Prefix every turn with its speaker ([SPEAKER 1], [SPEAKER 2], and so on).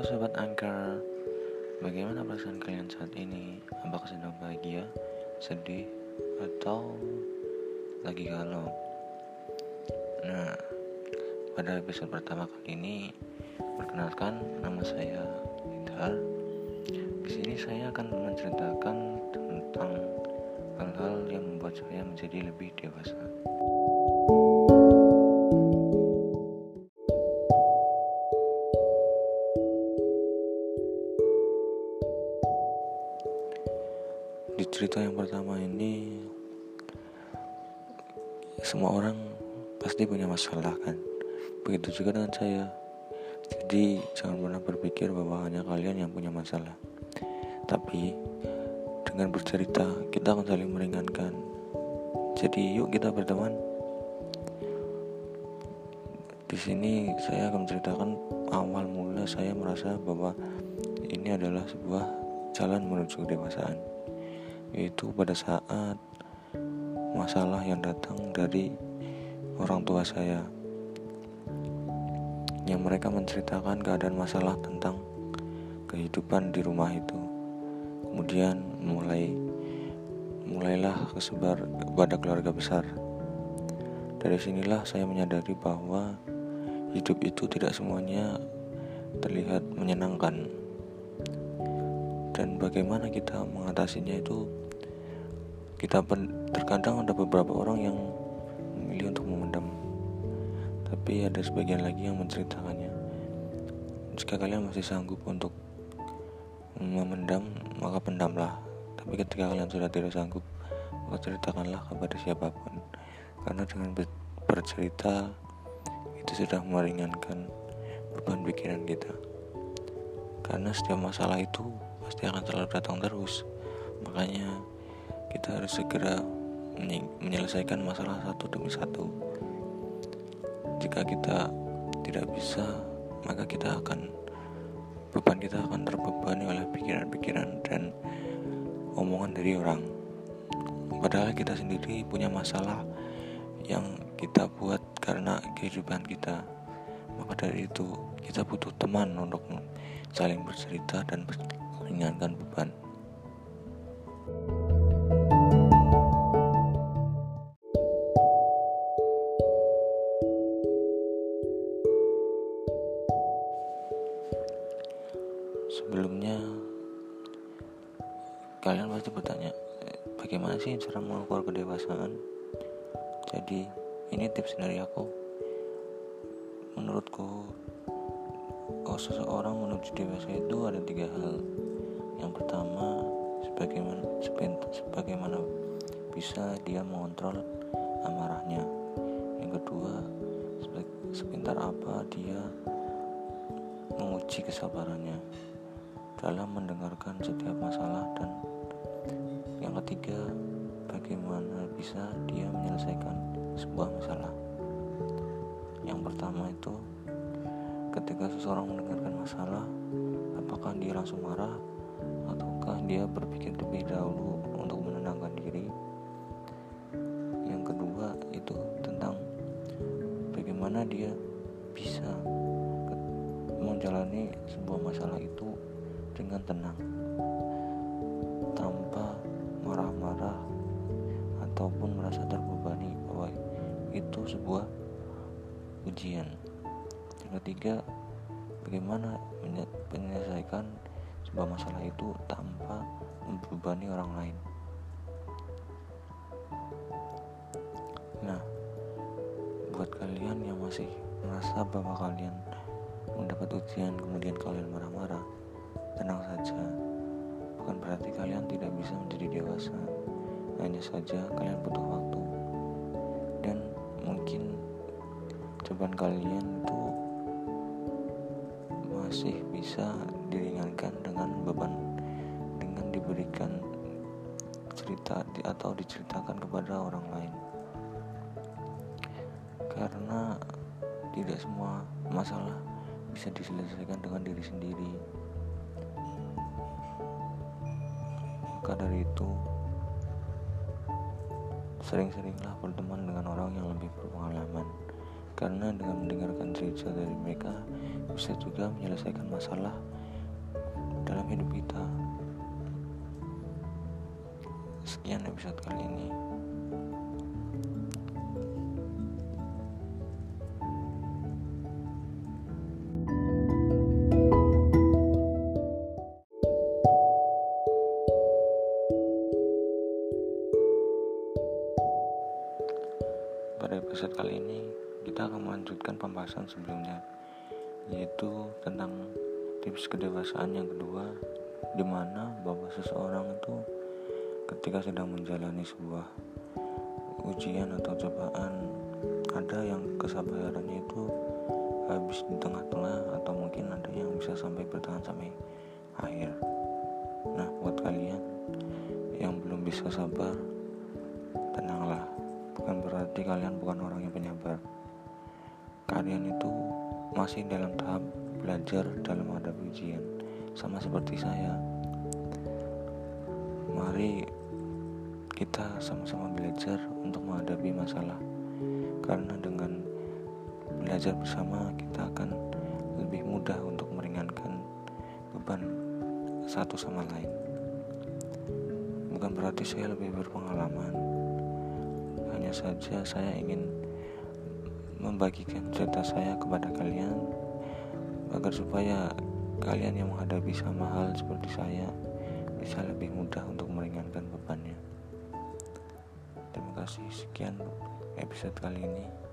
[SPEAKER 1] Halo Sobat Angker Bagaimana perasaan kalian saat ini? Apakah sedang bahagia, sedih, atau lagi galau? Nah, pada episode pertama kali ini Perkenalkan, nama saya Idhar Di sini saya akan menceritakan tentang hal-hal yang membuat saya menjadi lebih dewasa di cerita yang pertama ini semua orang pasti punya masalah kan? Begitu juga dengan saya. Jadi jangan pernah berpikir bahwa hanya kalian yang punya masalah. Tapi dengan bercerita kita akan saling meringankan. Jadi yuk kita berteman. Di sini saya akan menceritakan awal mula saya merasa bahwa ini adalah sebuah jalan menuju kedewasaan yaitu pada saat masalah yang datang dari orang tua saya. Yang mereka menceritakan keadaan masalah tentang kehidupan di rumah itu. Kemudian mulai mulailah kesebar kepada keluarga besar. Dari sinilah saya menyadari bahwa hidup itu tidak semuanya terlihat menyenangkan dan bagaimana kita mengatasinya itu kita terkadang ada beberapa orang yang memilih untuk memendam. Tapi ada sebagian lagi yang menceritakannya. Jika kalian masih sanggup untuk memendam maka pendamlah. Tapi ketika kalian sudah tidak sanggup maka ceritakanlah kepada siapa pun. Karena dengan bercerita itu sudah meringankan beban pikiran kita. Karena setiap masalah itu pasti akan selalu datang terus. Makanya kita harus segera menyelesaikan masalah satu demi satu. Jika kita tidak bisa maka kita akan beban kita akan terbebani oleh pikiran-pikiran dan omongan dari orang. Padahal kita sendiri punya masalah yang kita buat karena kehidupan kita. Maka dari itu kita butuh teman untuk saling bercerita dan meringankan beban. Sebelumnya, kalian pasti bertanya, bagaimana sih cara mengukur kedewasaan? Jadi, ini tips dari aku. Menurutku, kalau seseorang menuju dewasa itu ada tiga hal yang pertama sebagaimana sebagaimana bisa dia mengontrol amarahnya. Yang kedua sebentar apa dia menguji kesabarannya dalam mendengarkan setiap masalah dan yang ketiga bagaimana bisa dia menyelesaikan sebuah masalah. Yang pertama itu ketika seseorang mendengarkan masalah apakah dia langsung marah ataukah dia berpikir terlebih dahulu untuk menenangkan diri? Yang kedua itu tentang bagaimana dia bisa menjalani sebuah masalah itu dengan tenang tanpa marah-marah ataupun merasa terbebani bahwa itu sebuah ujian. Yang ketiga bagaimana menyelesaikan sebuah masalah itu tanpa membebani orang lain. Nah, buat kalian yang masih merasa bahwa kalian mendapat ujian kemudian kalian marah-marah, tenang saja. Bukan berarti kalian tidak bisa menjadi dewasa. Hanya saja kalian butuh waktu. Dan mungkin cobaan kalian itu masih bisa diringankan dengan beban dengan diberikan cerita atau diceritakan kepada orang lain. Karena tidak semua masalah bisa diselesaikan dengan diri sendiri. Maka dari itu sering-seringlah berteman dengan orang yang lebih berpengalaman karena dengan mendengarkan cerita dari mereka bisa juga menyelesaikan masalah dalam hidup kita. Sekian episode kali ini. Pada episode kali ini, kita akan melanjutkan pembahasan sebelumnya, yaitu tentang tips kedewasaan yang kedua, di mana bahwa seseorang itu ketika sedang menjalani sebuah ujian atau cobaan, ada yang kesabarannya itu habis di tengah-tengah atau mungkin ada yang bisa sampai bertahan sampai akhir. Nah, buat kalian yang belum bisa sabar, tenanglah bukan berarti kalian bukan orang yang penyabar. Kalian itu masih dalam tahap belajar dalam menghadapi ujian, sama seperti saya. Mari kita sama-sama belajar untuk menghadapi masalah, karena dengan belajar bersama kita akan lebih mudah untuk meringankan beban satu sama lain. Bukan berarti saya lebih berpengalaman, hanya saja saya ingin membagikan cerita saya kepada kalian agar supaya kalian yang menghadapi sama hal seperti saya bisa lebih mudah untuk meringankan bebannya. Terima kasih sekian episode kali ini.